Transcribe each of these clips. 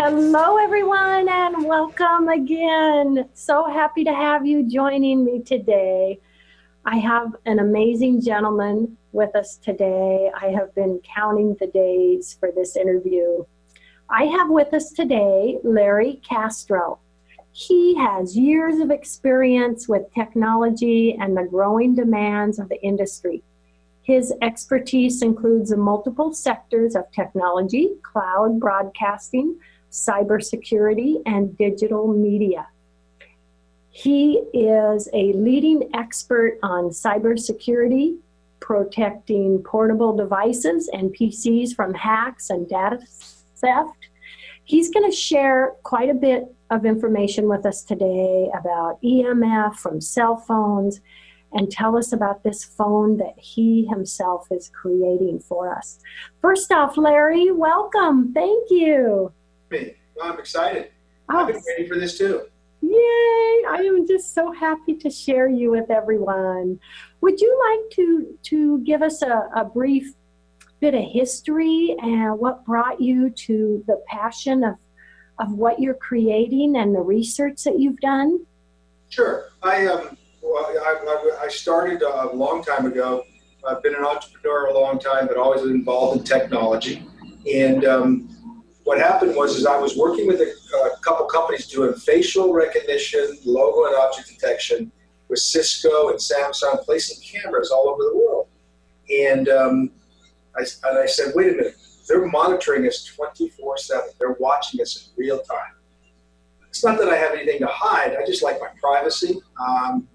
Hello, everyone, and welcome again. So happy to have you joining me today. I have an amazing gentleman with us today. I have been counting the days for this interview. I have with us today Larry Castro. He has years of experience with technology and the growing demands of the industry. His expertise includes multiple sectors of technology, cloud broadcasting, cybersecurity, and digital media. He is a leading expert on cybersecurity, protecting portable devices and PCs from hacks and data theft. He's going to share quite a bit of information with us today about EMF from cell phones and tell us about this phone that he himself is creating for us. First off, Larry, welcome. Thank you. Me. Well, I'm excited. Oh. I've been waiting for this too. Yay! I am just so happy to share you with everyone. Would you like to to give us a, a brief bit of history and what brought you to the passion of of what you're creating and the research that you've done? Sure. I um, well, I, I started a long time ago. I've been an entrepreneur a long time, but always involved in technology. And um, what happened was, is I was working with a, a, couple companies doing facial recognition, logo and object detection with Cisco and Samsung, placing cameras all over the world. And um, I, and I said, wait a minute, they're monitoring us 24 7. They're watching us in real time. It's not that I have anything to hide, I just like my privacy. Um,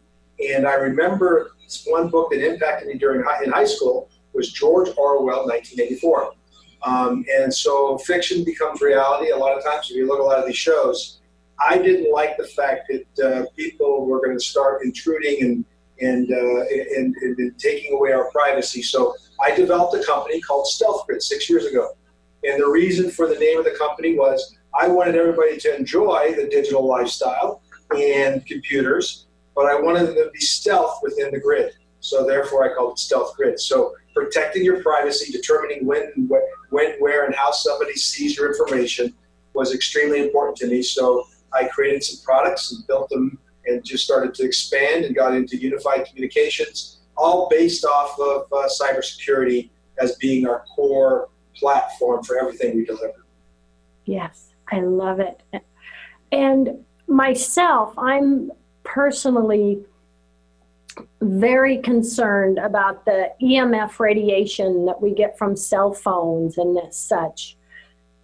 and I remember one book that impacted me during high, in high school was George Orwell, 1984. Um, and so fiction becomes reality a lot of times. If you look at a lot of these shows, I didn't like the fact that uh, people were going to start intruding and and, uh, and, and, and taking away our privacy. So I developed a company called Stealth Grid six years ago. And the reason for the name of the company was I wanted everybody to enjoy the digital lifestyle and computers, but I wanted them to be stealth within the grid. So therefore, I called it Stealth Grid. So protecting your privacy, determining when, when, where, and how somebody sees your information was extremely important to me. So I created some products and built them and just started to expand and got into unified communications, all based off of uh, cybersecurity as being our core platform for everything we deliver. Yes, I love it. And myself, I'm personally very concerned about the EMF radiation that we get from cell phones and such.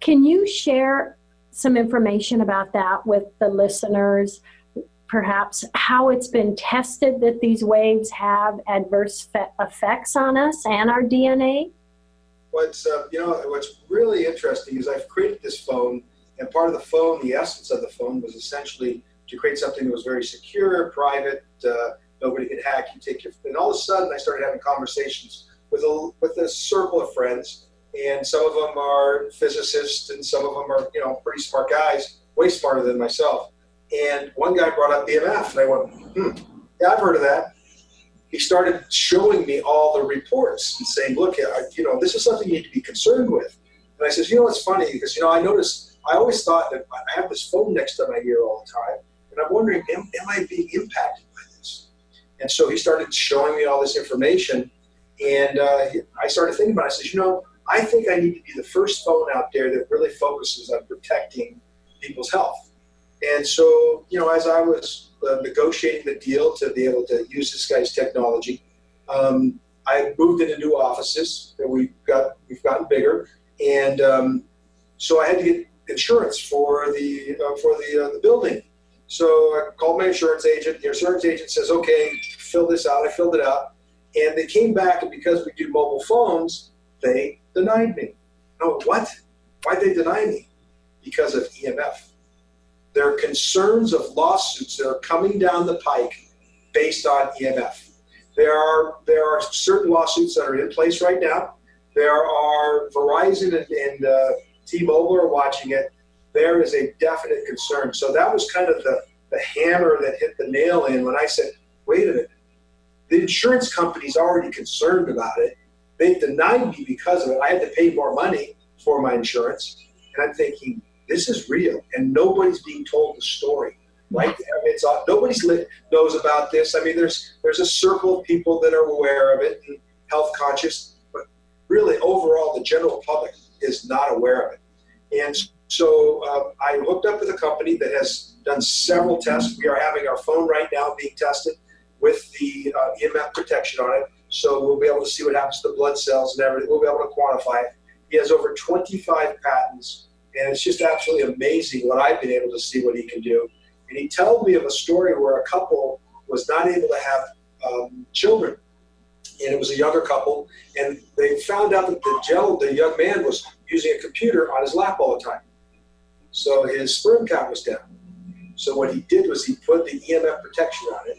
Can you share some information about that with the listeners? Perhaps how it's been tested that these waves have adverse fe- effects on us and our DNA? What's uh, you know what's really interesting is I've created this phone, and part of the phone, the essence of the phone, was essentially to create something that was very secure, private. Uh, nobody could hack. You take your, and all of a sudden, I started having conversations with a with a circle of friends, and some of them are physicists, and some of them are you know pretty smart guys, way smarter than myself. And one guy brought up EMF, and I went, hmm, yeah, I've heard of that. He started showing me all the reports and saying, look, you know, this is something you need to be concerned with. And I says, you know, it's funny because you know I noticed I always thought that I have this phone next to my ear all the time, and I'm wondering, am, am I being impacted and so he started showing me all this information. And uh, I started thinking about it. I said, you know, I think I need to be the first phone out there that really focuses on protecting people's health. And so, you know, as I was uh, negotiating the deal to be able to use this guy's technology, um, I moved into new offices. And we've got we've gotten bigger, and um, so I had to get insurance for the uh, for the uh, the building. So I called my insurance agent. The insurance agent says, okay, fill this out. I filled it out. And they came back, and because we do mobile phones, they denied me. No, what? Why'd they deny me? Because of EMF. There are concerns of lawsuits that are coming down the pike based on EMF. There are, there are certain lawsuits that are in place right now. There are Verizon and, and uh, T-Mobile are watching it there is a definite concern. So that was kind of the, the hammer that hit the nail in when I said, wait a minute, the insurance company's already concerned about it. They denied me because of it. I had to pay more money for my insurance. And I'm thinking, this is real, and nobody's being told the story. Right? It's uh, nobody's lit, knows about this. I mean, there's there's a circle of people that are aware of it and health conscious, but really, overall, the general public is not aware of it. And so um, I hooked up with a company that has done several tests. We are having our phone right now being tested with the uh, EMF protection on it. So we'll be able to see what happens to the blood cells and everything. We'll be able to quantify it. He has over 25 patents, and it's just absolutely amazing what I've been able to see what he can do. And he told me of a story where a couple was not able to have um, children, and it was a younger couple, and they found out that the, gel, the young man was using a computer on his lap all the time. So his sperm count was down. So what he did was he put the EMF protection on it.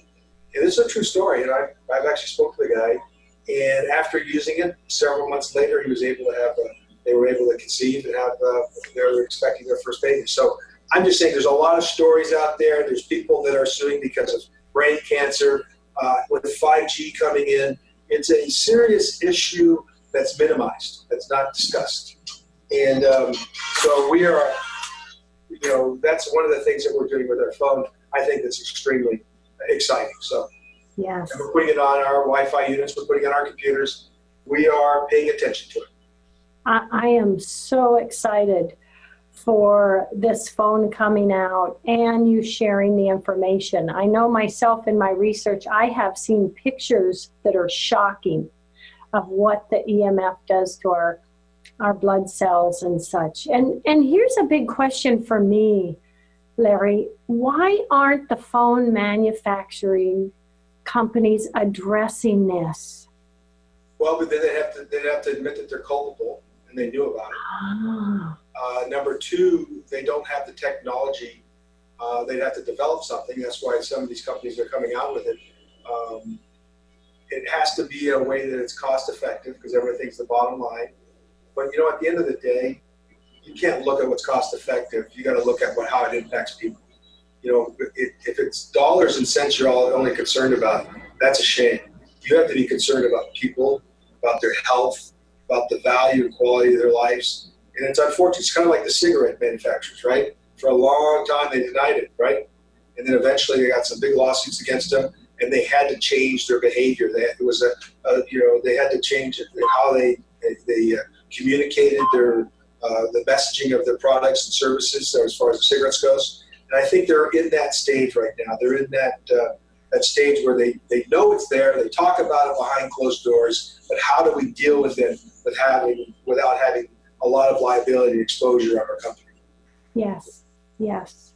And this is a true story, and I, I've actually spoke to the guy. And after using it, several months later, he was able to have, a, they were able to conceive and have, uh, they were expecting their first baby. So I'm just saying there's a lot of stories out there. There's people that are suing because of brain cancer. Uh, with 5G coming in, it's a serious issue that's minimized, that's not discussed. And um, so we are, you know, that's one of the things that we're doing with our phone. I think that's extremely exciting. So yes. we're putting it on our Wi-Fi units. We're putting it on our computers. We are paying attention to it. I, I am so excited for this phone coming out and you sharing the information. I know myself in my research, I have seen pictures that are shocking of what the EMF does to our our blood cells and such. And and here's a big question for me, Larry. Why aren't the phone manufacturing companies addressing this? Well, but then they have to they have to admit that they're culpable and they knew about it. Ah. Uh, number two, they don't have the technology. Uh, they'd have to develop something. That's why some of these companies are coming out with it. Um, it has to be a way that it's cost effective because everything's the bottom line. But you know, at the end of the day, you can't look at what's cost effective. You got to look at what how it impacts people. You know, it, if it's dollars and cents you're all only concerned about, that's a shame. You have to be concerned about people, about their health, about the value and quality of their lives. And it's unfortunate. It's kind of like the cigarette manufacturers, right? For a long time, they denied it, right? And then eventually, they got some big lawsuits against them and they had to change their behavior. They, it was a, a, you know they had to change how they they, they uh, communicated their uh, the messaging of their products and services as far as the cigarettes goes. And I think they're in that stage right now. They're in that uh, that stage where they, they know it's there. They talk about it behind closed doors, but how do we deal with it with having without having a lot of liability exposure on our company? Yes, yes.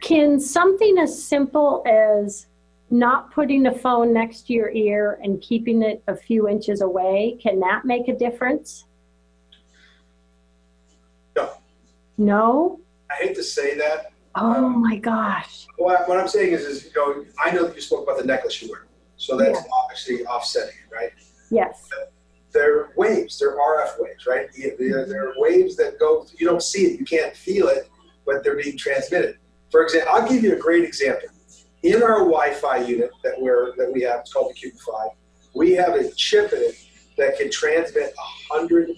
Can something as simple as not putting the phone next to your ear and keeping it a few inches away, can that make a difference? No. No? I hate to say that. Oh um, my gosh. What, what I'm saying is, is, you know, I know that you spoke about the necklace you wear. So that's yeah. obviously offsetting, right? Yes. They're waves, they're RF waves, right? They're, they're waves that go, you don't see it, you can't feel it, but they're being transmitted. For example, I'll give you a great example in our Wi-Fi unit that we're that we have, it's called the Cube Five. We have a chip in it that can transmit hundred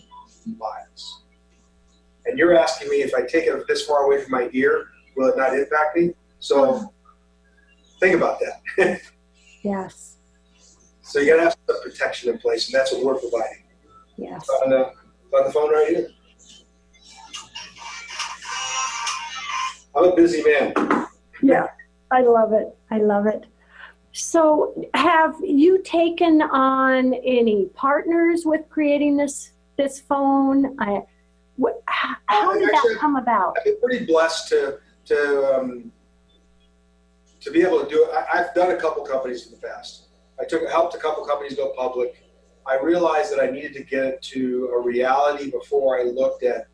miles. And you're asking me if I take it this far away from my ear, will it not impact me? So think about that. yes. So you got to have some protection in place, and that's what we're providing. Yes. On the, on the phone right here. I'm a busy man. Yeah. I love it. I love it. So, have you taken on any partners with creating this this phone? I, wh- how did Actually, that come about? I've been pretty blessed to to um, to be able to do it. I, have done a couple companies in the past. I took helped a couple companies go public. I realized that I needed to get it to a reality before I looked at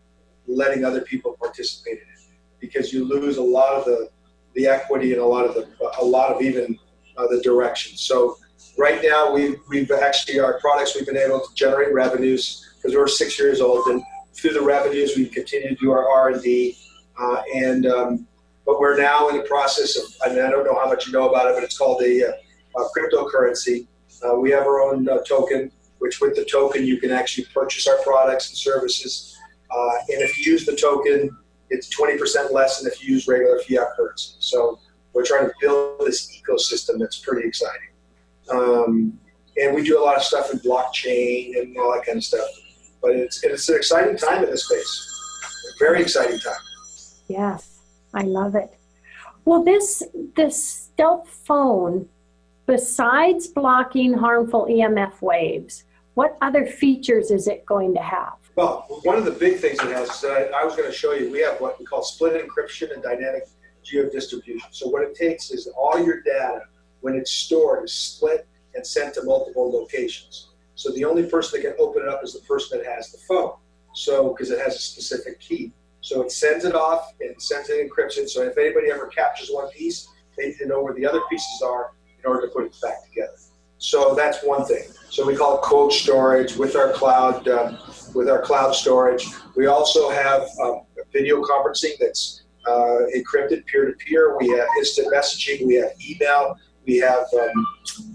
letting other people participate in it, because you lose a lot of the the equity and a lot of the a lot of even uh, the direction. So right now we've we've actually our products we've been able to generate revenues because we're six years old and through the revenues we continue to do our R and D uh, and um, but we're now in the process of I, I don't know how much you know about it but it's called a, uh, a cryptocurrency. Uh, we have our own uh, token which with the token you can actually purchase our products and services and if you use the token it's 20% less than if you use regular fiat currency. So we're trying to build this ecosystem that's pretty exciting. Um, and we do a lot of stuff in blockchain and all that kind of stuff. But it's, it's an exciting time in this space. A very exciting time. Yes, I love it. Well, this this stealth phone, besides blocking harmful EMF waves, what other features is it going to have? Well, one of the big things it has is uh, I was going to show you, we have what we call split encryption and dynamic geodistribution. So what it takes is all your data, when it's stored, is split and sent to multiple locations. So the only person that can open it up is the person that has the phone. So because it has a specific key. So it sends it off and sends it encryption. So if anybody ever captures one piece, they need to know where the other pieces are in order to put it back together. So that's one thing. So we call it cold storage with our cloud, uh, with our cloud storage. We also have um, video conferencing that's uh, encrypted peer to peer. We have instant messaging. We have email. We have um,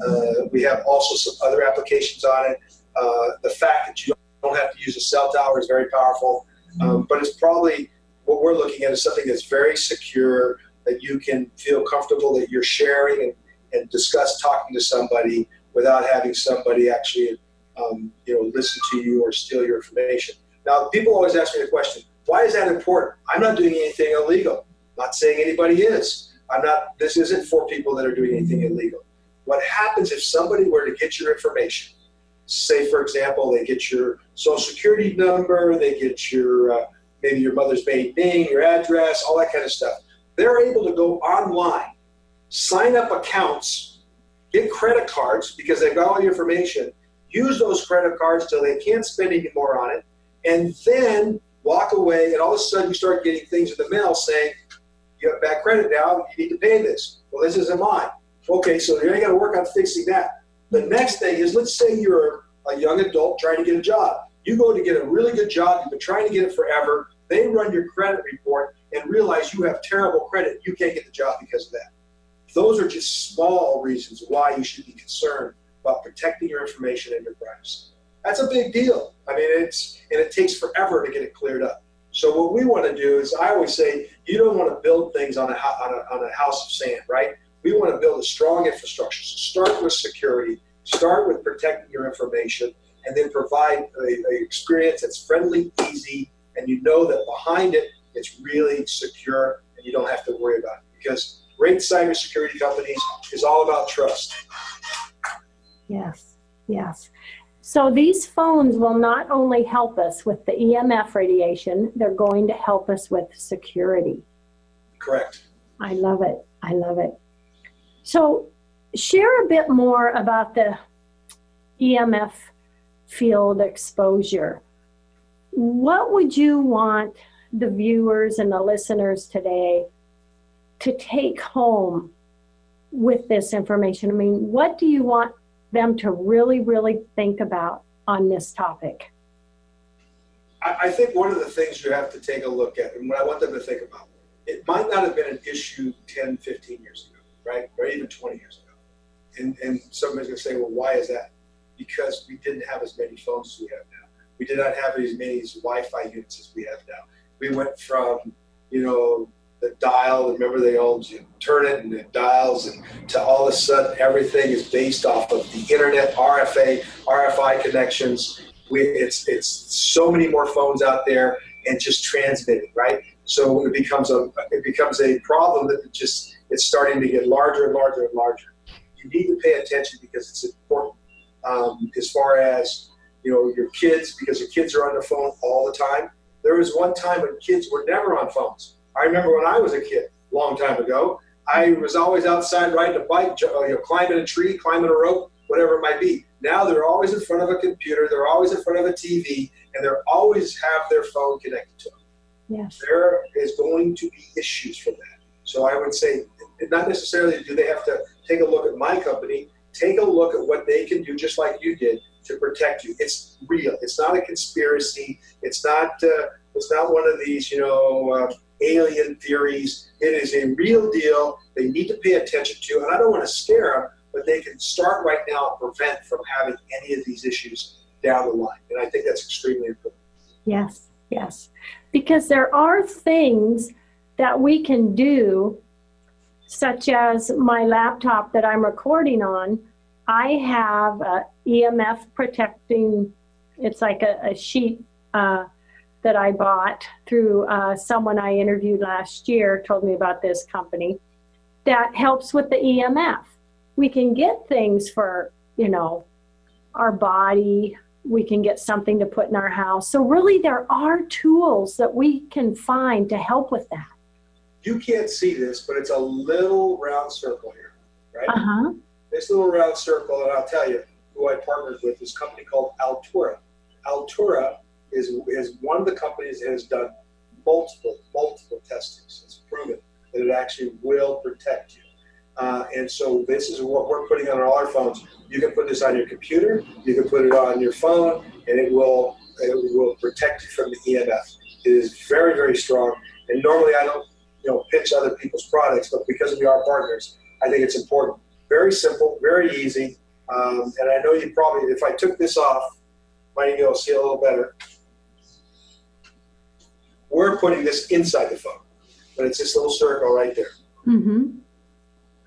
uh, we have also some other applications on it. Uh, the fact that you don't have to use a cell tower is very powerful. Um, but it's probably what we're looking at is something that's very secure that you can feel comfortable that you're sharing and, and discuss talking to somebody without having somebody actually, um, you know, listen to you or steal your information. Now, people always ask me the question, why is that important? I'm not doing anything illegal. I'm not saying anybody is. I'm not. This isn't for people that are doing anything illegal. What happens if somebody were to get your information? Say, for example, they get your social security number, they get your uh, maybe your mother's maiden name, your address, all that kind of stuff. They're able to go online, sign up accounts get credit cards because they've got all your information, use those credit cards till they can't spend any more on it, and then walk away, and all of a sudden you start getting things in the mail saying, you have bad credit now, you need to pay this. Well, this isn't mine. Okay, so you're going to work on fixing that. The next thing is, let's say you're a young adult trying to get a job. You go to get a really good job, you've been trying to get it forever. They run your credit report and realize you have terrible credit. You can't get the job because of that. Those are just small reasons why you should be concerned about protecting your information and your privacy. That's a big deal. I mean, it's and it takes forever to get it cleared up. So what we want to do is, I always say, you don't want to build things on a on a, on a house of sand, right? We want to build a strong infrastructure. So start with security, start with protecting your information, and then provide an experience that's friendly, easy, and you know that behind it, it's really secure, and you don't have to worry about it because great cybersecurity companies is all about trust. Yes, yes. So these phones will not only help us with the EMF radiation, they're going to help us with security. Correct. I love it. I love it. So share a bit more about the EMF field exposure. What would you want the viewers and the listeners today to take home with this information? I mean, what do you want them to really, really think about on this topic? I, think one of the things you have to take a look at, and what I want them to think about, it might not have been an issue 10, 15 years ago, right? Or even 20 years ago. And, and somebody's going to say, well, why is that? Because we didn't have as many phones as we have now. We did not have as many Wi Fi units as we have now. We went from, you know, the dial. Remember, they all you turn it and it dials, and to all of a sudden, everything is based off of the internet, RFA, RFI connections. We, it's it's so many more phones out there and just transmitting, right? So it becomes a it becomes a problem that just it's starting to get larger and larger and larger. You need to pay attention because it's important. Um, as far as you know, your kids because your kids are on the phone all the time. There was one time when kids were never on phones I remember when I was a kid, a long time ago, I was always outside riding a bike, you know, climbing a tree, climbing a rope, whatever it might be. Now they're always in front of a computer, they're always in front of a TV, and they're always have their phone connected to them. Yes. There is going to be issues from that. So I would say, not necessarily do they have to take a look at my company, take a look at what they can do, just like you did, to protect you. It's real. It's not a conspiracy. It's not. Uh, it's not one of these, you know. Uh, alien theories. It is a real deal. They need to pay attention to, and I don't want to scare them, but they can start right now and prevent from having any of these issues down the line. And I think that's extremely important. Yes, Yes. Because there are things that we can do, such as my laptop that I'm recording on. I have a EMF protecting, it's like a, a sheet uh, that I bought through uh, someone I interviewed last year, told me about this company that helps with the EMF. We can get things for, you know, our body, we can get something to put in our house. So, really, there are tools that we can find to help with that. You can't see this, but it's a little round circle here, right? Uh huh. This little round circle, and I'll tell you who I partnered with, this company called Altura. Altura is, is one of the companies that has done multiple, multiple testings. It's proven that it actually will protect you. Uh, and so this is what we're putting on all our phones. You can put this on your computer, you can put it on your phone, and it will it will protect you from the EMF. It is very very strong. And normally I don't you know pitch other people's products, but because we are partners, I think it's important. Very simple, very easy, um, and I know you probably if I took this off, might be able to see a little better. We're putting this inside the phone, but it's this little circle right there. Mm-hmm.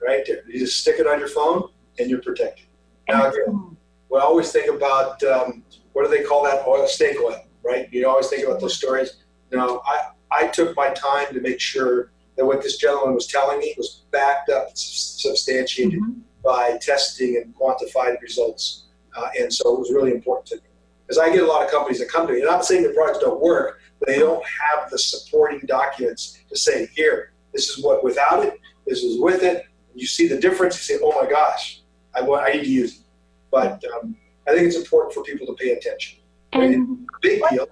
Right there. You just stick it on your phone and you're protected. Now, again, we always think about um, what do they call that oil, snake oil, right? You always think about those stories. Now, I, I took my time to make sure that what this gentleman was telling me was backed up, substantiated mm-hmm. by testing and quantified results. Uh, and so it was really important to me. Because I get a lot of companies that come to me, and I'm not saying the products don't work, they don't have the supporting documents to say, here, this is what without it, this is with it. You see the difference, you say, oh my gosh, I, want, I need to use it. But um, I think it's important for people to pay attention. And big what, deal.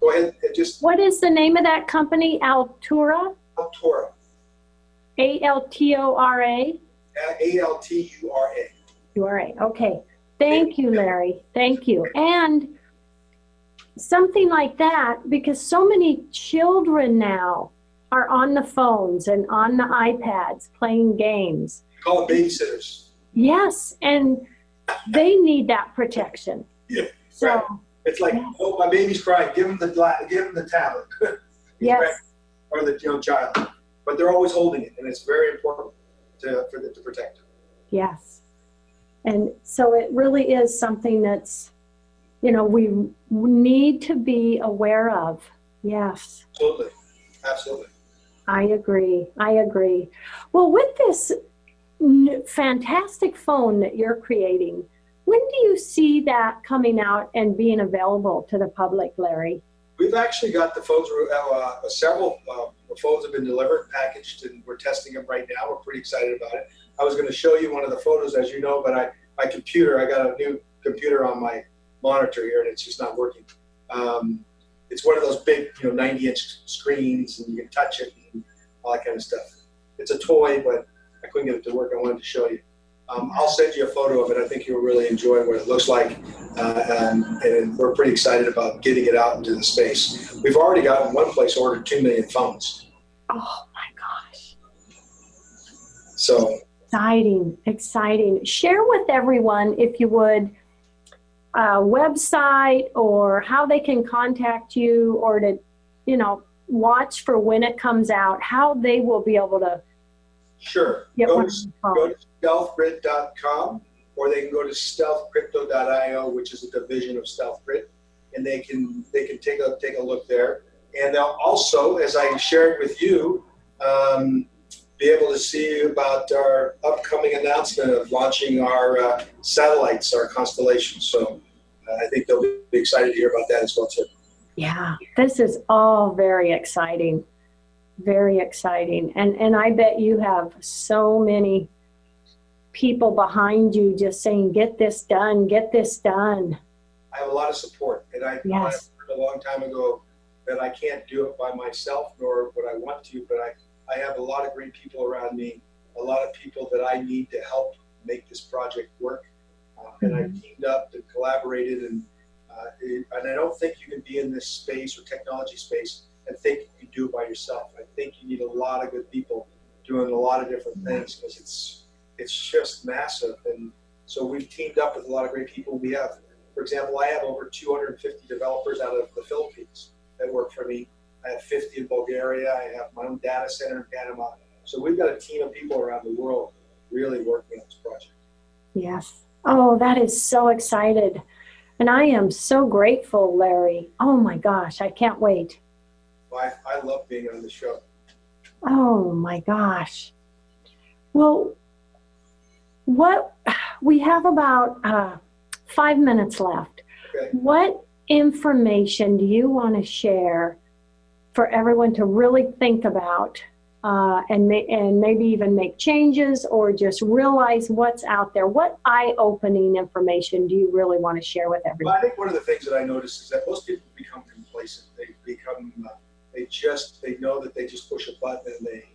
Go ahead. and Just what is the name of that company? Altura. Altura. A L T O R A. A L T U R A. U R A. Okay. Thank you, Larry. Thank you. And something like that, because so many children now are on the phones and on the iPads playing games. Call them babysitters. Yes, and they need that protection. Yeah, so, right. It's like, yeah. oh, my baby's crying. Give them the give them the tablet. yes. Or the young child, but they're always holding it, and it's very important to for the, to protect them. Yes, and so it really is something that's, you know, we need to be aware of. Yes. Absolutely. Absolutely. I agree. I agree. Well, with this fantastic phone that you're creating. When do you see that coming out and being available to the public, Larry? We've actually got the phones, uh, uh, several uh, phones have been delivered, packaged, and we're testing them right now. We're pretty excited about it. I was going to show you one of the photos, as you know, but I, my computer, I got a new computer on my monitor here, and it's just not working. Um, it's one of those big, you know, 90 inch screens, and you can touch it and all that kind of stuff. It's a toy, but I couldn't get it to work. I wanted to show you. Um, I'll send you a photo of it. I think you'll really enjoy what it looks like. Uh, and, and, we're pretty excited about getting it out into the space. We've already gotten one place ordered 2 million phones. Oh my gosh. So exciting, exciting. Share with everyone, if you would, a website or how they can contact you or to, you know, watch for when it comes out, how they will be able to Sure. Yep, go, to, go to stealthgrid.com or they can go to stealthcrypto.io, which is a division of StealthGrid, and they can they can take a take a look there. And they'll also, as I shared with you, um, be able to see about our upcoming announcement of launching our uh, satellites, our constellations. So uh, I think they'll be excited to hear about that as well too. Yeah, this is all very exciting very exciting. And and I bet you have so many people behind you just saying, "Get this done, get this done." I have a lot of support, and I, yes. I heard a long time ago that I can't do it by myself, nor would I want to. But I I have a lot of great people around me, a lot of people that I need to help make this project work. Uh, and mm-hmm. I teamed up and collaborated, and uh, it, and I don't think you can be in this space or technology space and think you can do it by yourself. I think you need a lot of good people doing a lot of different things because it's it's just massive. And so we've teamed up with a lot of great people. We have, for example, I have over 250 developers out of the Philippines that work for me. I have 50 in Bulgaria. I have my own data center in Panama. So we've got a team of people around the world really working on this project. Yes. Oh, that is so excited. And I am so grateful, Larry. Oh my gosh, I can't wait. I, I love being on the show. Oh my gosh. Well, what we have about uh, five minutes left. Okay. What information do you want to share for everyone to really think about uh, and, ma- and maybe even make changes or just realize what's out there? What eye opening information do you really want to share with Well, everyone? I think one of the things that I notice is that most people become complacent. They become, uh, they just, they know that they just push a button and they,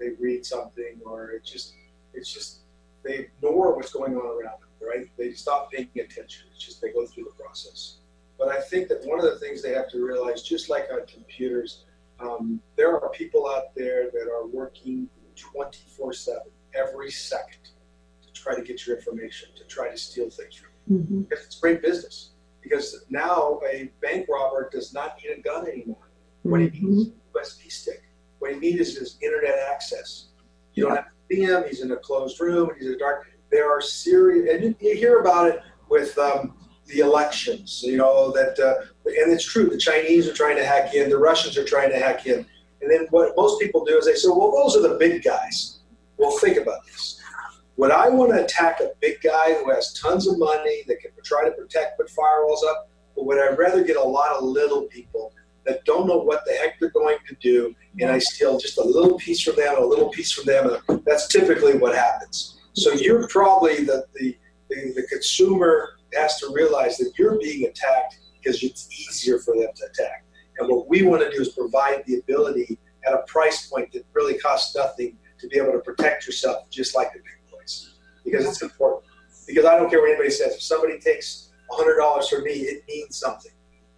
they read something or it just, it's just, they ignore what's going on around them, right? They stop paying attention. It's just they go through the process. But I think that one of the things they have to realize, just like on computers, um, there are people out there that are working 24 7 every second to try to get your information, to try to steal things from you hmm because it's great business. Because now a bank robber does not need a gun anymore. What he needs is a USB stick. What he needs is his internet access. You don't have to see him. He's in a closed room. He's in the dark. There are serious, and you, you hear about it with um, the elections. You know that, uh, and it's true. The Chinese are trying to hack in. The Russians are trying to hack in. And then what most people do is they say, "Well, those are the big guys." Well, think about this. Would I want to attack a big guy who has tons of money that can try to protect, put firewalls up? Or would I rather get a lot of little people that don't know what the heck they're going to do and I steal just a little piece from them, a little piece from them? And that's typically what happens. So you're probably the, the, the, the consumer has to realize that you're being attacked because it's easier for them to attack. And what we want to do is provide the ability at a price point that really costs nothing to be able to protect yourself just like the big boys because it's important. Because I don't care what anybody says. If somebody takes $100 from me, it means something.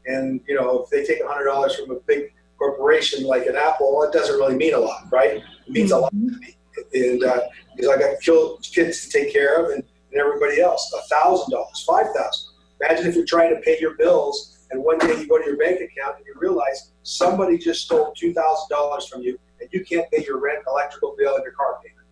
And, you know, if they take $100 from a big corporation like an Apple, it doesn't really mean a lot, right? It means a lot to me. And uh, because I got kids to take care of and, and everybody else, $1,000, 5,000. Imagine if you're trying to pay your bills and one day you go to your bank account and you realize somebody just stole $2,000 from you and you can't pay your rent, electrical bill, and your car payment.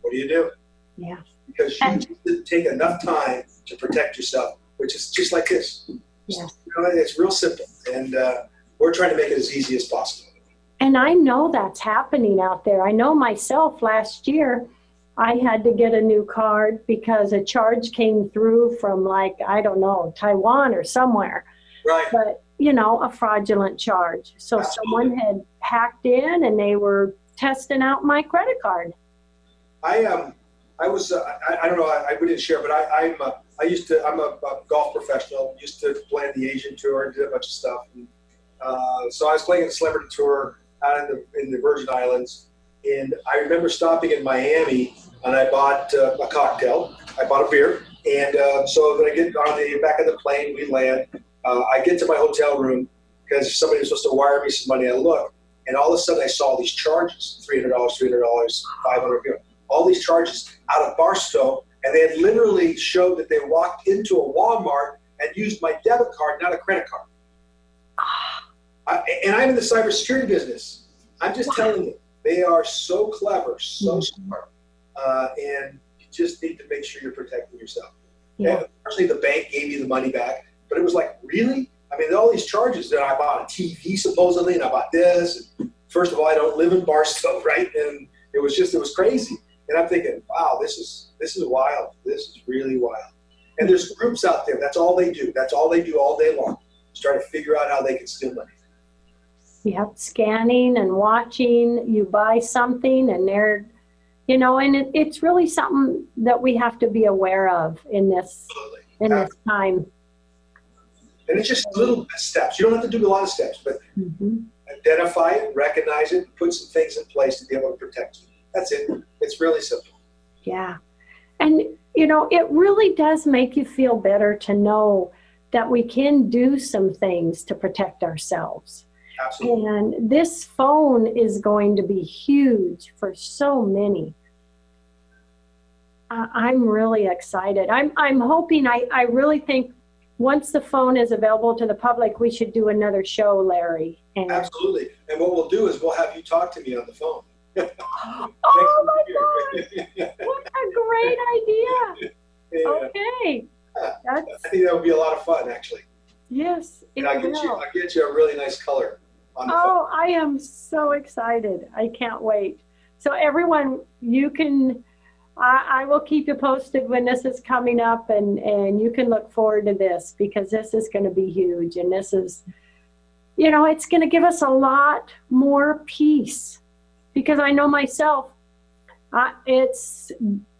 What do you do? Yeah. Because you And- didn't take enough time to protect yourself, which is just like this. Yeah. You know, it's real simple, and uh, we're trying to make it as easy as possible. And I know that's happening out there. I know myself last year, I had to get a new card because a charge came through from, like, I don't know, Taiwan or somewhere, Right. but, you know, a fraudulent charge. So Absolutely. someone had hacked in and they were testing out my credit card. I um, I was uh, I, I don't know I, I didn't share, but I I'm uh, I used to I'm a, a golf professional. Used to plan the Asian tour and did a bunch of stuff. And, uh, so I was playing a celebrity tour out in the in the Virgin Islands, and I remember stopping in Miami and I bought uh, a cocktail. I bought a beer, and uh, so when I get on the back of the plane, we land. Uh, I get to my hotel room because somebody was supposed to wire me some money. I look, and all of a sudden I saw these charges: three hundred dollars, three hundred dollars, five hundred. All these charges out of Barstow, and they had literally showed that they walked into a Walmart and used my debit card, not a credit card. I, and I'm in the cybersecurity business. I'm just telling you, they are so clever, so Mhm. smart, uh, and you just need to make sure you're protecting yourself. Yeah. And unfortunately, the bank gave you the money back, but it was like, really? I mean, all these charges that I bought a TV supposedly, and I bought this. And first of all, I don't live in Barstow, right? And it was just, it was crazy. And I'm thinking, wow, this is this is wild. This is really wild. And there's groups out there. That's all they do. That's all they do all day long. Is try to figure out how they can steal money. Yep, scanning and watching. You buy something and they're, you know, and it, it's really something that we have to be aware of in this Absolutely. in this time. And it's just little steps. You don't have to do a lot of steps, but Mhm. identify it, recognize it, put some things in place to be able to protect you. That's it. It's really simple. Yeah. And, you know, it really does make you feel better to know that we can do some things to protect ourselves. Absolutely. And this phone is going to be huge for so many. I'm really excited. I'm, I'm hoping, I, I really think once the phone is available to the public, we should do another show, Larry. And Absolutely. And what we'll do is we'll have you talk to me on the phone. oh my God, what a great idea! Yeah. Okay, that's I think that would be a lot of fun, actually. yes, And I'll get you. I'll get you a really nice color on the phone. Oh, I am so excited. I can't wait. So everyone, you can, I, I will keep you posted when this is coming up and, and you can look forward to this because this is going to be huge. And this is, you know, it's going to give us a lot more peace because I know myself, I, it's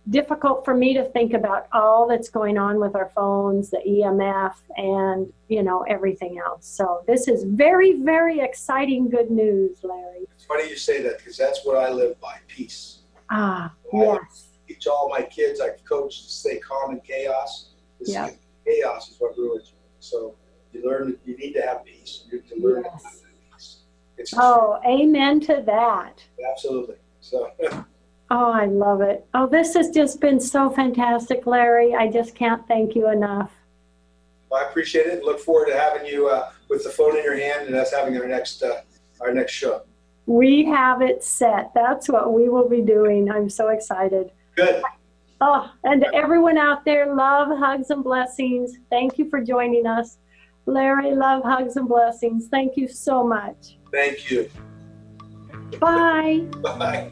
difficult for me to think about all that's going on with our phones, the EMF, and you know everything else. So this is very, very exciting, good news, Larry. It's funny you say that because that's what I live by peace. Ah, Wow. yes, Teach all my kids, I coach to stay calm in chaos. This Yeah. Chaos is what ruins you. So you learn, you need to have peace. You need to learn Yes. to have peace. It's Oh, amen to that. absolutely. So Oh, I love it. Oh, this has just been so fantastic, Larry. I just can't thank you enough. Well, I appreciate it look forward to having you uh, with the phone in your hand and us having our next uh, our next show. We have it set. That's what we will be doing. I'm so excited. Good. Oh, and to everyone out there, love, hugs, and blessings. Thank you for joining us. Larry, love, hugs, and blessings. Thank you so much. Thank you. Bye. Bye.